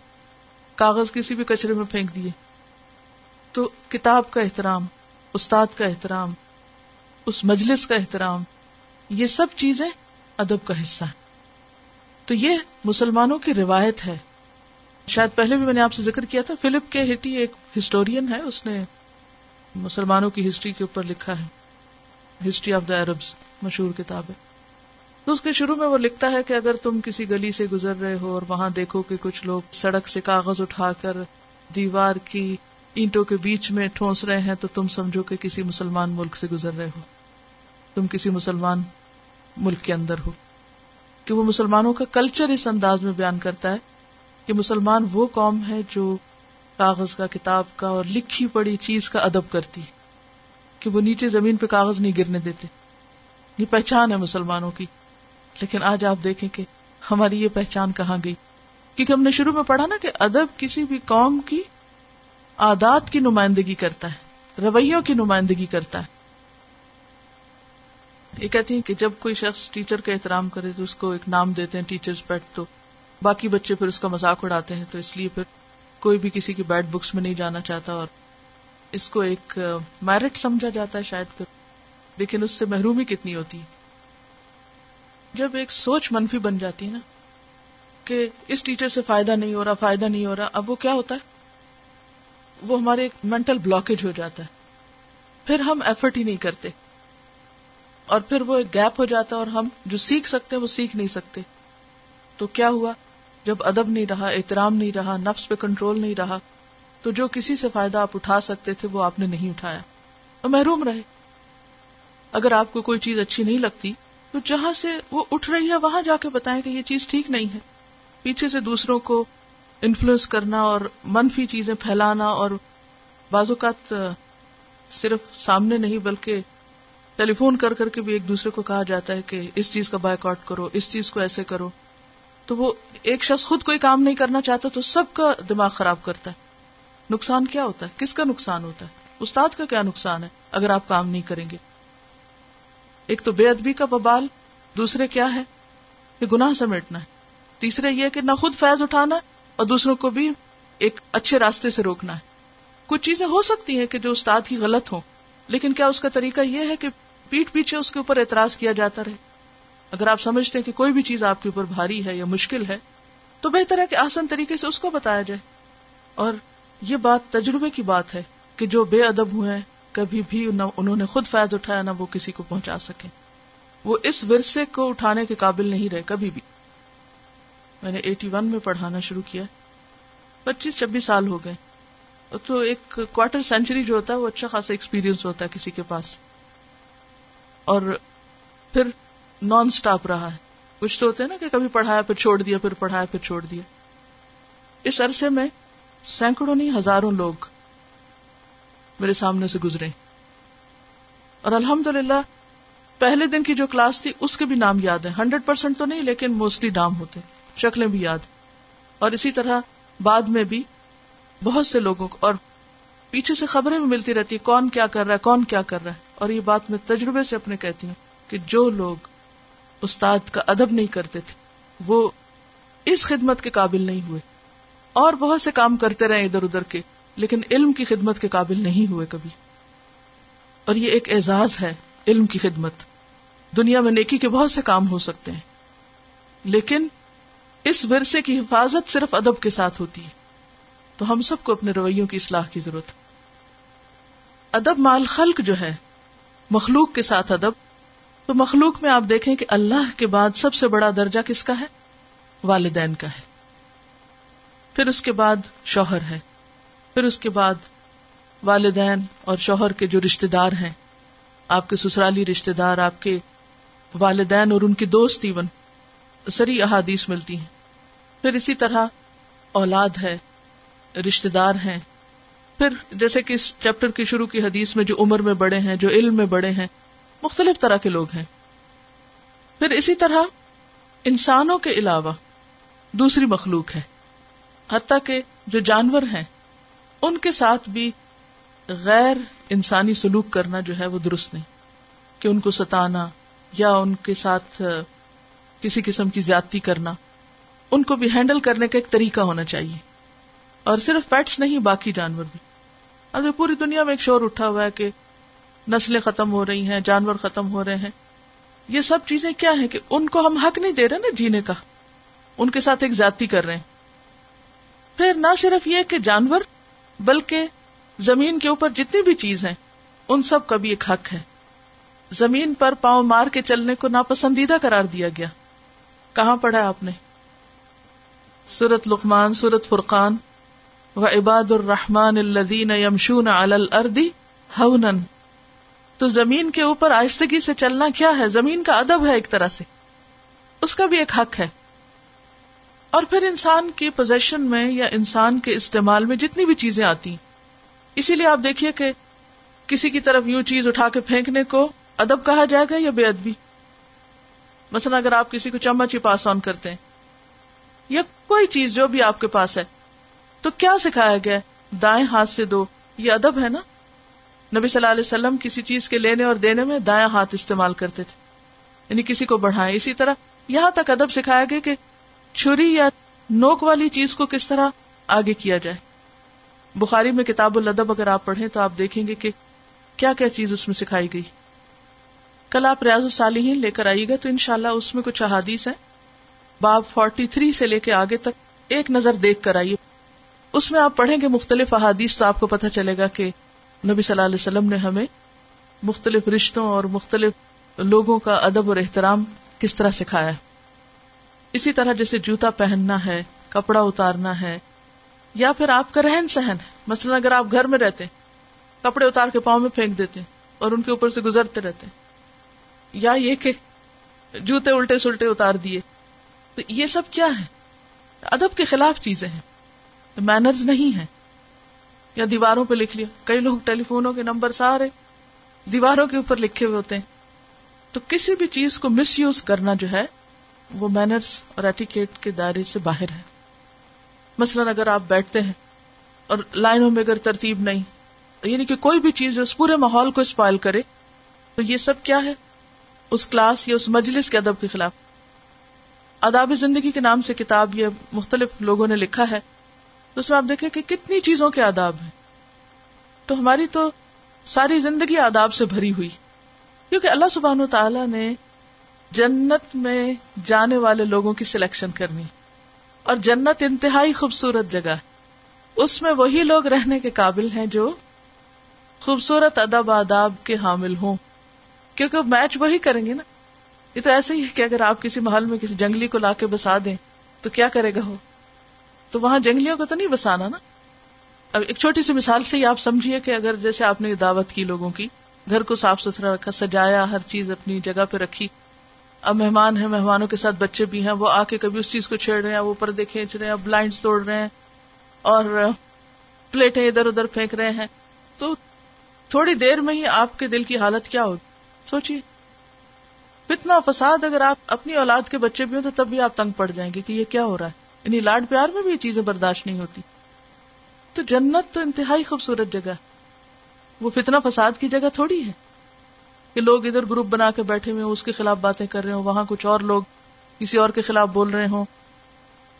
کاغذ کسی بھی کچرے میں پھینک دیے۔ تو کتاب کا احترام، استاد کا احترام، اس مجلس کا احترام، یہ سب چیزیں ادب کا حصہ ہے تو یہ مسلمانوں کی روایت ہے۔ شاید پہلے بھی میں نے آپ سے ذکر کیا تھا، فلپ کے ہٹی ایک ہسٹورین ہے، اس نے مسلمانوں کی ہسٹری کے اوپر لکھا ہے۔ ہسٹری آف دا عربز، مشہور کتاب ہے۔ تو اس کے شروع میں وہ لکھتا ہے کہ اگر تم کسی گلی سے گزر رہے ہو اور وہاں دیکھو کہ کچھ لوگ سڑک سے کاغذ اٹھا کر دیوار کی اینٹوں کے بیچ میں ٹھونس رہے ہیں، تو تم سمجھو کہ کسی مسلمان ملک سے گزر رہے ہو۔ تم کسی مسلمان ملک کے اندر ہو۔ کہ وہ مسلمانوں کا کلچر اس انداز میں بیان کرتا ہے کہ مسلمان وہ قوم ہے جو کاغذ کا، کتاب کا اور لکھی پڑی چیز کا ادب کرتی کہ وہ نیچے زمین پہ کاغذ نہیں گرنے دیتے۔ یہ پہچان ہے مسلمانوں کی۔ لیکن آج آپ دیکھیں کہ ہماری یہ پہچان کہاں گئی؟ کیونکہ ہم نے شروع میں پڑھا نا کہ ادب کسی بھی قوم کی عادات کی نمائندگی کرتا ہے، رویوں کی نمائندگی کرتا ہے۔ یہ کہتی ہیں کہ جب کوئی شخص ٹیچر کا احترام کرے تو اس کو ایک نام دیتے ہیں ٹیچرز پیٹ تو باقی بچے پھر اس کا مذاق اڑاتے ہیں، تو اس لیے پھر کوئی بھی کسی کی بیڈ بکس میں نہیں جانا چاہتا اور اس کو ایک میرٹ سمجھا جاتا ہے شاید پھر۔ لیکن اس سے محرومی کتنی ہوتی جب ایک سوچ منفی بن جاتی ہے نا کہ اس ٹیچر سے فائدہ نہیں ہو رہا، فائدہ نہیں ہو رہا، اب وہ کیا ہوتا ہے؟ وہ ہمارے ایک مینٹل بلاکیج ہو جاتا ہے۔ پھر ہم ایفرٹ ہی نہیں کرتے۔ اور پھر وہ ایک گیپ ہو جاتا ہے اور ہم جو سیکھ سکتے وہ سیکھ نہیں سکتے۔ تو کیا ہوا؟ جب ادب نہیں رہا، احترام نہیں رہا، نفس پہ کنٹرول نہیں رہا، تو جو کسی سے فائدہ آپ اٹھا سکتے تھے وہ آپ نے نہیں اٹھایا۔ اور محروم رہے۔ اگر آپ کو کوئی چیز اچھی نہیں لگتی، تو جہاں سے وہ اٹھ رہی ہے، وہاں جا کے بتائیں کہ یہ چیز ٹھیک نہیں ہے۔ پیچھے سے دوسروں کو انفلوئنس کرنا اور منفی چیزیں پھیلانا اور بعض اوقات صرف سامنے نہیں، بلکہ ٹیلی فون کر کر کے بھی ایک دوسرے کو کہا جاتا ہے کہ اس چیز کا بائک آؤٹ کرو، اس چیز کو ایسے کرو۔ تو وہ ایک شخص خود کوئی کام نہیں کرنا چاہتا تو سب کا دماغ خراب کرتا ہے۔ نقصان کیا ہوتا ہے؟ کس کا نقصان ہوتا ہے؟ استاد کا کیا نقصان ہے اگر آپ کام نہیں کریں گے؟ ایک تو بے ادبی کا ببال، دوسرے کیا ہے؟ کہ گناہ سمیٹنا ہے۔ تیسرے یہ کہ نہ خود فیض اٹھانا اور دوسروں کو بھی ایک اچھے راستے سے روکنا ہے۔ کچھ چیزیں ہو سکتی ہیں کہ جو استاد ہی غلط ہوں، لیکن کیا اس کا طریقہ یہ ہے کہ پیٹ پیچھے اس کے اوپر اعتراض کیا جاتا رہے۔ اگر آپ سمجھتے ہیں کہ کوئی بھی چیز آپ کے اوپر بھاری ہے یا مشکل ہے، تو بہتر ہے کہ آسان طریقے سے اس کو بتایا جائے۔ اور یہ بات تجربے کی بات ہے کہ جو بے ادب ہوئے کبھی بھی نہ انہوں نے خود فائد اٹھایا نہ وہ کسی کو پہنچا سکے۔ وہ اس ورثے کو اٹھانے کے قابل نہیں رہے، کبھی بھی۔ میں نے ایٹی ون میں پڑھانا شروع کیا۔ پچیس، چھبیس سال ہو گئے۔ تو ایک کوارٹر سینچری جو ہوتا ہے، وہ اچھا خاصا ایکسپیرئنس ہوتا ہے کسی کے پاس۔ اور پھر نان سٹاپ رہا ہے۔ کچھ تو ہوتے ہیں نا کہ کبھی پڑھایا، پھر چھوڑ دیا، پھر پڑھایا، پھر چھوڑ دیا۔ اس عرصے میں سینکڑوں نہیں، ہزاروں لوگ میرے سامنے سے گزرے۔ اور الحمد للہ پہلے دن کی جو کلاس تھی، اس کے بھی نام یاد ہے ہنڈریڈ پرسینٹ تو نہیں، لیکن موسٹلی نام ہوتے شکلیں بھی یاد۔ اور اسی طرح بعد میں بھی بہت سے لوگوں کو اور پیچھے سے خبریں بھی ملتی رہتی، کون کیا کر رہا ہے، کون کیا کر رہا ہے۔ اور یہ بات میں تجربے سے اپنے کہتی ہوں کہ جو لوگ استاد کا ادب نہیں کرتے تھے، وہ اس خدمت کے قابل نہیں ہوئے۔ اور بہت سے کام کرتے رہے ادھر ادھر کے، لیکن علم کی خدمت کے قابل نہیں ہوئے کبھی۔ اور یہ ایک اعزاز ہے، علم کی خدمت۔ دنیا میں نیکی کے بہت سے کام ہو سکتے ہیں، لیکن اس ورثے کی حفاظت صرف ادب کے ساتھ ہوتی ہے۔ تو ہم سب کو اپنے رویوں کی اصلاح کی ضرورت۔ ادب مال خلق جو ہے مخلوق کے ساتھ ادب، تو مخلوق میں آپ دیکھیں کہ اللہ کے بعد سب سے بڑا درجہ کس کا ہے؟ والدین کا ہے۔ پھر اس کے بعد شوہر ہے۔ پھر اس کے بعد والدین اور شوہر کے جو رشتے دار ہیں، آپ کے سسرالی رشتے دار آپ کے والدین اور ان کی دوست ایون، سری احادیث ملتی ہیں۔ پھر اسی طرح اولاد ہے رشتے دار ہیں۔ پھر جیسے کہ اس چیپٹر کی شروع کی حدیث میں جو عمر میں بڑے ہیں، جو علم میں بڑے ہیں، مختلف طرح کے لوگ ہیں۔ پھر اسی طرح انسانوں کے علاوہ دوسری مخلوق ہے۔ حتیٰ کہ جو جانور ہیں، ان کے ساتھ بھی غیر انسانی سلوک کرنا جو ہے وہ درست نہیں۔ کہ ان کو ستانا یا ان کے ساتھ کسی قسم کی زیادتی کرنا، ان کو بھی ہینڈل کرنے کا ایک طریقہ ہونا چاہیے۔ اور صرف پیٹس نہیں، باقی جانور بھی۔ اب پوری دنیا میں ایک شور اٹھا ہوا ہے کہ نسلیں ختم ہو رہی ہیں، جانور ختم ہو رہے ہیں۔ یہ سب چیزیں کیا ہیں کہ ان کو ہم حق نہیں دے رہے نا جینے کا؟ ان کے ساتھ ایک زیادتی کر رہے ہیں۔ پھر نہ صرف یہ کہ جانور، بلکہ زمین کے اوپر جتنی بھی چیز ہیں، ان سب کا بھی ایک حق ہے۔ زمین پر پاؤں مار کے چلنے کو ناپسندیدہ قرار دیا گیا۔ کہاں پڑھا آپ نے؟ سورت لقمان، سورت فرقان۔ و عباد الرحمان الدین یمشون الردی ہونن تو زمین کے اوپر آہستگی سے چلنا کیا ہے؟ زمین کا ادب ہے ایک طرح سے۔ اس کا بھی ایک حق ہے۔ اور پھر انسان کی پوزیشن میں یا انسان کے استعمال میں جتنی بھی چیزیں آتی اسی لیے آپ دیکھیے کہ کسی کی طرف یوں چیز اٹھا کے پھینکنے کو ادب کہا جائے گا یا بے ادبی؟ مثلا اگر آپ کسی کو چمچ ہی پاس آن کرتے ہیں یا کوئی چیز جو بھی آپ کے پاس ہے۔ تو کیا سکھایا گیا دائیں ہاتھ سے دو، یہ ادب ہے نا؟ نبی صلی اللہ علیہ وسلم کسی چیز کے لینے اور دینے میں دائیں ہاتھ استعمال کرتے تھے۔ یعنی کسی کو بڑھائے اسی طرح یہاں تک ادب سکھایا گیا کہ چھری یا نوک والی چیز کو کس طرح آگے کیا جائے۔ بخاری میں کتاب الدب اگر آپ پڑھیں تو آپ دیکھیں گے کہ کیا کیا چیز اس میں سکھائی گئی۔ کل آپ ریاض الصالحین لے کر آئیے گا تو انشاءاللہ اس میں کچھ احادیث ہے باب فورٹی تھری سے لے کے آگے تک ایک نظر دیکھ کر آئیے۔ اس میں آپ پڑھیں گے مختلف احادیث تو آپ کو پتہ چلے گا کہ نبی صلی اللہ علیہ وسلم نے ہمیں مختلف رشتوں اور مختلف لوگوں کا ادب اور احترام کس طرح سکھایا ہے۔ اسی طرح جیسے جوتا پہننا ہے، کپڑا اتارنا ہے، یا پھر آپ کا رہن سہن مثلا اگر آپ گھر میں رہتے کپڑے اتار کے پاؤں میں پھینک دیتے اور ان کے اوپر سے گزرتے رہتے یا یہ کہ جوتے الٹے سلٹے اتار دیے۔ تو یہ سب کیا ہے ادب کے خلاف چیزیں ہیں۔ مینرز نہیں ہیں. یا دیواروں پہ لکھ لیا. کئی لوگ ٹیلی فونوں کے نمبر سارے دیواروں کے اوپر لکھے ہوئے ہوتے ہیں. تو کسی بھی چیز کو مس یوز کرنا جو ہے، وہ مینرز اور ایٹیکیٹ کے دائرے سے باہر ہے. مثلاً اگر آپ بیٹھتے ہیں اور لائنوں میں اگر ترتیب نہیں یعنی کہ کوئی بھی چیز جو اس پورے ماحول کو اسپائل کرے، تو یہ سب کیا ہے؟ اس کلاس یا اس مجلس کے ادب کے خلاف. آداب زندگی کے نام سے کتاب یہ مختلف لوگوں نے لکھا ہے تو اس میں آپ دیکھیں کہ کتنی چیزوں کے آداب ہیں۔ تو ہماری تو ساری زندگی آداب سے بھری ہوئی۔ کیونکہ اللہ سبحانہ و تعالی نے جنت میں جانے والے لوگوں کی سلیکشن کرنی۔ اور جنت انتہائی خوبصورت جگہ ہے۔ اس میں وہی لوگ رہنے کے قابل ہیں جو خوبصورت ادب آداب کے حامل ہوں۔ کیونکہ میچ وہی کریں گے نا۔ یہ تو ایسے ہی ہے کہ اگر آپ کسی محل میں کسی جنگلی کو لا کے بسا دیں تو کیا کرے گا وہ؟ تو وہاں جنگلیوں کو تو نہیں بسانا نا؟ اب ایک چھوٹی سی مثال سے ہی آپ سمجھیے کہ اگر جیسے آپ نے دعوت کی لوگوں کی، گھر کو صاف ستھرا رکھا، سجایا، ہر چیز اپنی جگہ پہ رکھی۔ اب مہمان ہیں، مہمانوں کے ساتھ بچے بھی ہیں، وہ آ کے کبھی اس چیز کو چھیڑ رہے ہیں، وہ پردے کھینچ رہے ہیں بلائنڈ توڑ رہے ہیں اور پلیٹیں ادھر ادھر پھینک رہے ہیں۔ تو تھوڑی دیر میں ہی آپ کے دل کی حالت کیا ہوگی؟ سوچیے۔ اتنا فساد، اگر آپ اپنی اولاد کے بچے بھی ہوں تو تب بھی آپ تنگ پڑ جائیں گے کہ یہ کیا ہو رہا ہے؟ یعنی لاڈ پیار میں بھی یہ چیزیں برداشت نہیں ہوتی۔ تو جنت تو انتہائی خوبصورت جگہ وہ فتنا فساد کی جگہ تھوڑی ہے۔ کہ لوگ ادھر گروپ بنا کے بیٹھے ہوئے اس کے خلاف باتیں کر رہے ہوں، وہاں کچھ اور لوگ کسی اور کے خلاف بول رہے ہوں۔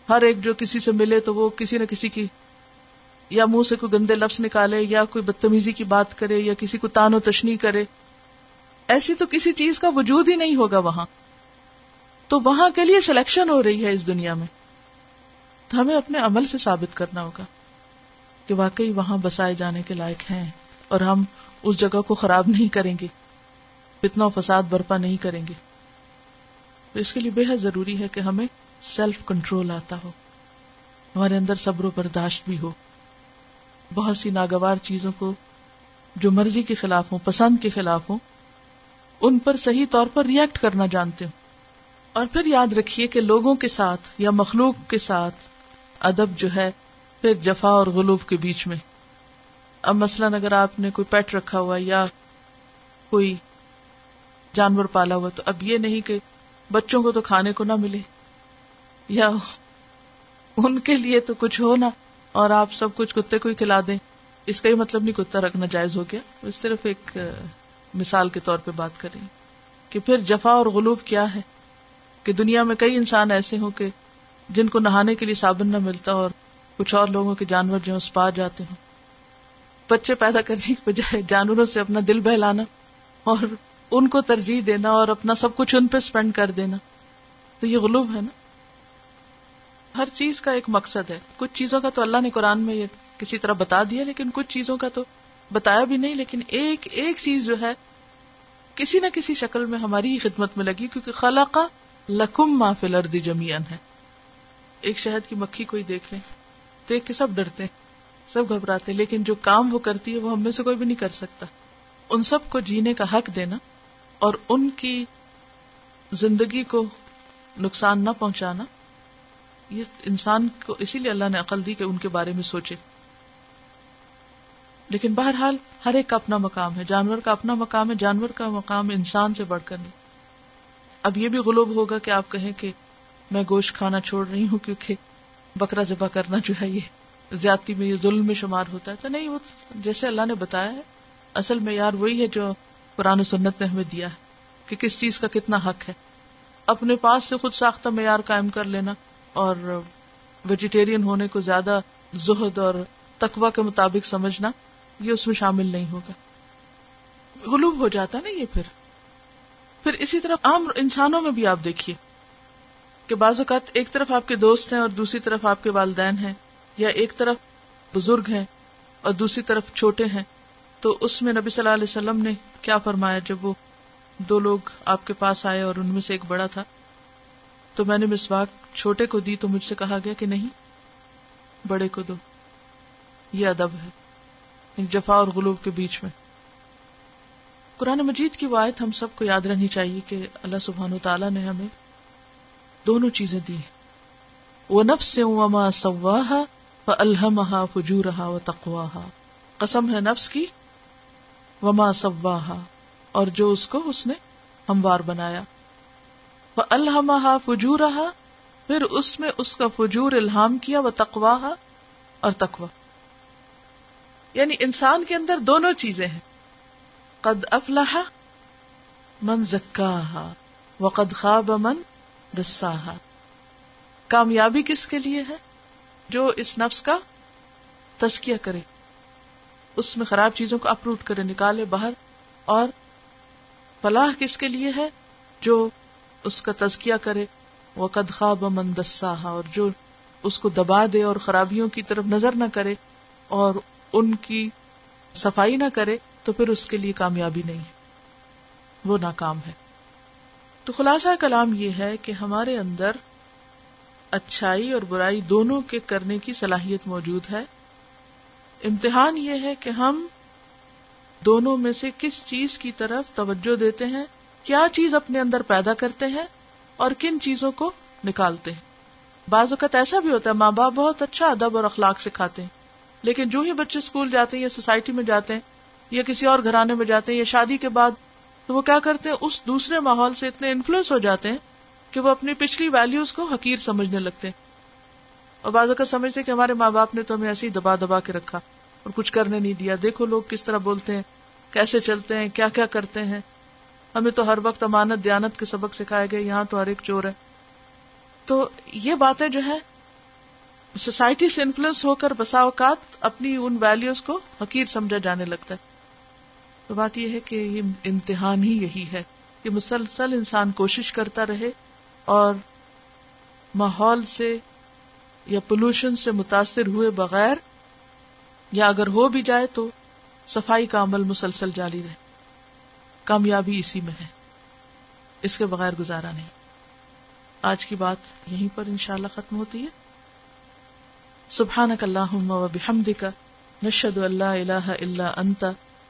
ہر ایک جو کسی سے ملے تو وہ کسی نہ کسی کی یا منہ سے کوئی گندے لفظ نکالے یا کوئی بدتمیزی کی بات کرے یا کسی کو تان و تشنی کرے۔ ایسی تو کسی چیز کا وجود ہی نہیں ہوگا وہاں۔ تو وہاں کے لیے سلیکشن ہو رہی ہے اس دنیا میں۔ تو ہمیں اپنے عمل سے ثابت کرنا ہوگا کہ واقعی وہاں بسائے جانے کے لائق ہیں اور ہم اس جگہ کو خراب نہیں کریں گے اتنا فساد برپا نہیں کریں گے۔ تو اس کے لیے بے حد ضروری ہے کہ ہمیں سیلف کنٹرول آتا ہو، ہمارے اندر صبر و برداشت بھی ہو۔ بہت سی ناگوار چیزوں کو جو مرضی کے خلاف ہوں، پسند کے خلاف ہوں، ان پر صحیح طور پر ریئیکٹ کرنا جانتے ہوں۔ اور پھر یاد رکھیے کہ لوگوں کے ساتھ یا مخلوق کے ساتھ ادب جو ہے، پھر جفا اور غلوف کے بیچ میں۔ اب مثلاً اگر آپ نے کوئی پیٹ رکھا ہوا یا کوئی جانور پالا ہوا، تو اب یہ نہیں کہ بچوں کو تو کھانے کو نہ ملے۔ یا ان کے لیے تو کچھ ہو نا اور آپ سب کچھ کتے کو ہی کھلا دیں۔ اس کا ہی مطلب نہیں کتا رکھنا جائز ہو گیا۔ اس ایک مثال کے طور پہ بات کریں۔ کہ پھر جفا اور غلوف کیا ہے؟ کہ دنیا میں کئی انسان ایسے ہوں کہ جن کو نہانے کے لیے صابن نہ ملتا اور کچھ اور لوگوں کے جانور جو پا جاتے ہوں بچے پیدا کرنے کی بجائے جانوروں سے اپنا دل بہلانا اور ان کو ترجیح دینا اور اپنا سب کچھ ان پہ اسپینڈ کر دینا۔ تو یہ غلوب ہے نا؟ ہر چیز کا ایک مقصد ہے۔ کچھ چیزوں کا تو اللہ نے قرآن میں یہ کسی طرح بتا دیا، لیکن کچھ چیزوں کا تو بتایا بھی نہیں۔ لیکن ایک ایک چیز جو ہے، کسی نہ کسی شکل میں ہماری ہی خدمت میں لگی، کیونکہ خلا کا لکم ما فی جمیان ہے۔ ایک شہد کی مکھی کوئی دیکھ لیں، دیکھ کے سب ڈرتے ہیں، سب گھبراتے لیکن جو کام وہ کرتی ہے وہ ہم میں سے کوئی بھی نہیں کر سکتا۔ ان سب کو جینے کا حق دینا اور ان کی زندگی کو نقصان نہ پہنچانا، یہ انسان کو اسی لیے اللہ نے عقل دی کہ ان کے بارے میں سوچے۔ لیکن بہرحال ہر ایک کا اپنا مقام ہے، جانور کا اپنا مقام ہے، جانور کا مقام انسان سے بڑھ کر نہیں۔ اب یہ بھی غلوب ہوگا کہ آپ کہیں کہ میں گوشت کھانا چھوڑ رہی ہوں کیونکہ بکرا ذبح کرنا جو ہے یہ زیادتی میں یہ ظلم میں شمار ہوتا ہے۔ تو نہیں، وہ جیسے اللہ نے بتایا ہے، اصل معیار وہی ہے جو قرآن و سنت نے ہمیں دیا ہے کہ کس چیز کا کتنا حق ہے۔ اپنے پاس سے خود ساختہ معیار قائم کر لینا اور ویجیٹیرین ہونے کو زیادہ زہد اور تقوا کے مطابق سمجھنا، یہ اس میں شامل نہیں ہوگا۔ غلوب ہو جاتا نا یہ پھر۔ پھر اسی طرح عام انسانوں میں بھی آپ دیکھیے۔ کہ بعض اوقات ایک طرف آپ کے دوست ہیں اور دوسری طرف آپ کے والدین ہیں یا ایک طرف بزرگ ہیں اور دوسری طرف چھوٹے ہیں، تو اس میں نبی صلی اللہ علیہ وسلم نے کیا فرمایا جب وہ دو لوگ آپ کے پاس آئے اور ان میں سے ایک بڑا تھا؟ تو میں نے مسواک چھوٹے کو دی تو مجھ سے کہا گیا کہ نہیں، بڑے کو دو، یہ ادب ہے جفا اور غلوب کے بیچ میں۔ قرآن مجید کی وایت ہم سب کو یاد رہنی چاہیے کہ اللہ سبحان و تعالیٰ نے ہمیں دونوں چیزیں دی وہ نفس سے وما سواہا و الحمہ فجورہا و تقواہا قسم ہے نفس کی وما سواہا، اور جو اس کو اس نے ہموار بنایا۔ وہ الحمہ فجورہا پھر اس میں اس کا فجور الہام کیا وہ تقواہا اور تقوا یعنی انسان کے اندر دونوں چیزیں ہیں۔ قد افلح من زکاہا وقد خواب من دساہا کامیابی کس کے لیے ہے؟ جو اس نفس کا تزکیہ کرے۔ اس میں خراب چیزوں کو اپروٹ کرے، نکالے باہر۔ اور فلاح کس کے لیے ہے؟ جو اس کا تزکیہ کرے۔ وہ قد خواب من دساہا اور جو اس کو دبا دے اور خرابیوں کی طرف نظر نہ کرے اور ان کی صفائی نہ کرے، تو پھر اس کے لیے کامیابی نہیں۔ وہ ناکام ہے۔ تو خلاصہ کلام یہ ہے کہ ہمارے اندر اچھائی اور برائی دونوں کے کرنے کی صلاحیت موجود ہے۔ امتحان یہ ہے کہ ہم دونوں میں سے کس چیز کی طرف توجہ دیتے ہیں، کیا چیز اپنے اندر پیدا کرتے ہیں اور کن چیزوں کو نکالتے ہیں۔ بعض اوقات ایسا بھی ہوتا ہے، ماں باپ بہت اچھا ادب اور اخلاق سکھاتے ہیں، لیکن جو ہی بچے اسکول جاتے ہیں یا سوسائٹی میں جاتے ہیں یا کسی اور گھرانے میں جاتے ہیں یا شادی کے بعد تو وہ کیا کرتے ہیں؟ اس دوسرے ماحول سے اتنے انفلوئنس ہو جاتے ہیں کہ وہ اپنی پچھلی ویلوز کو حقیر سمجھنے لگتے ہیں۔ اور بعض اوقات سمجھتے کہ ہمارے ماں باپ نے تو ہمیں ایسے ہی دبا دبا کے رکھا اور کچھ کرنے نہیں دیا۔ دیکھو لوگ کس طرح بولتے ہیں، کیسے چلتے ہیں، کیا کیا کرتے ہیں۔ ہمیں تو ہر وقت امانت دیانت کے سبق سکھائے گئے، یہاں تو ہر ایک چور ہے۔ تو یہ باتیں جو ہے سوسائٹی سے انفلوئنس ہو کر بسا اوقات اپنی ان ویلوز کو حقیر سمجھا جانے لگتا ہے۔ تو بات یہ ہے کہ یہ امتحان ہی یہی ہے کہ مسلسل انسان کوشش کرتا رہے اور ماحول سے یا پولوشن سے متاثر ہوئے بغیر یا اگر ہو بھی جائے تو صفائی کا عمل مسلسل جاری رہے۔ کامیابی اسی میں ہے۔ اس کے بغیر گزارا نہیں۔ آج کی بات یہیں پر انشاءاللہ ختم ہوتی ہے۔ سبحانک اللہم و بحمدک، نشہد اللہ الہ الا انت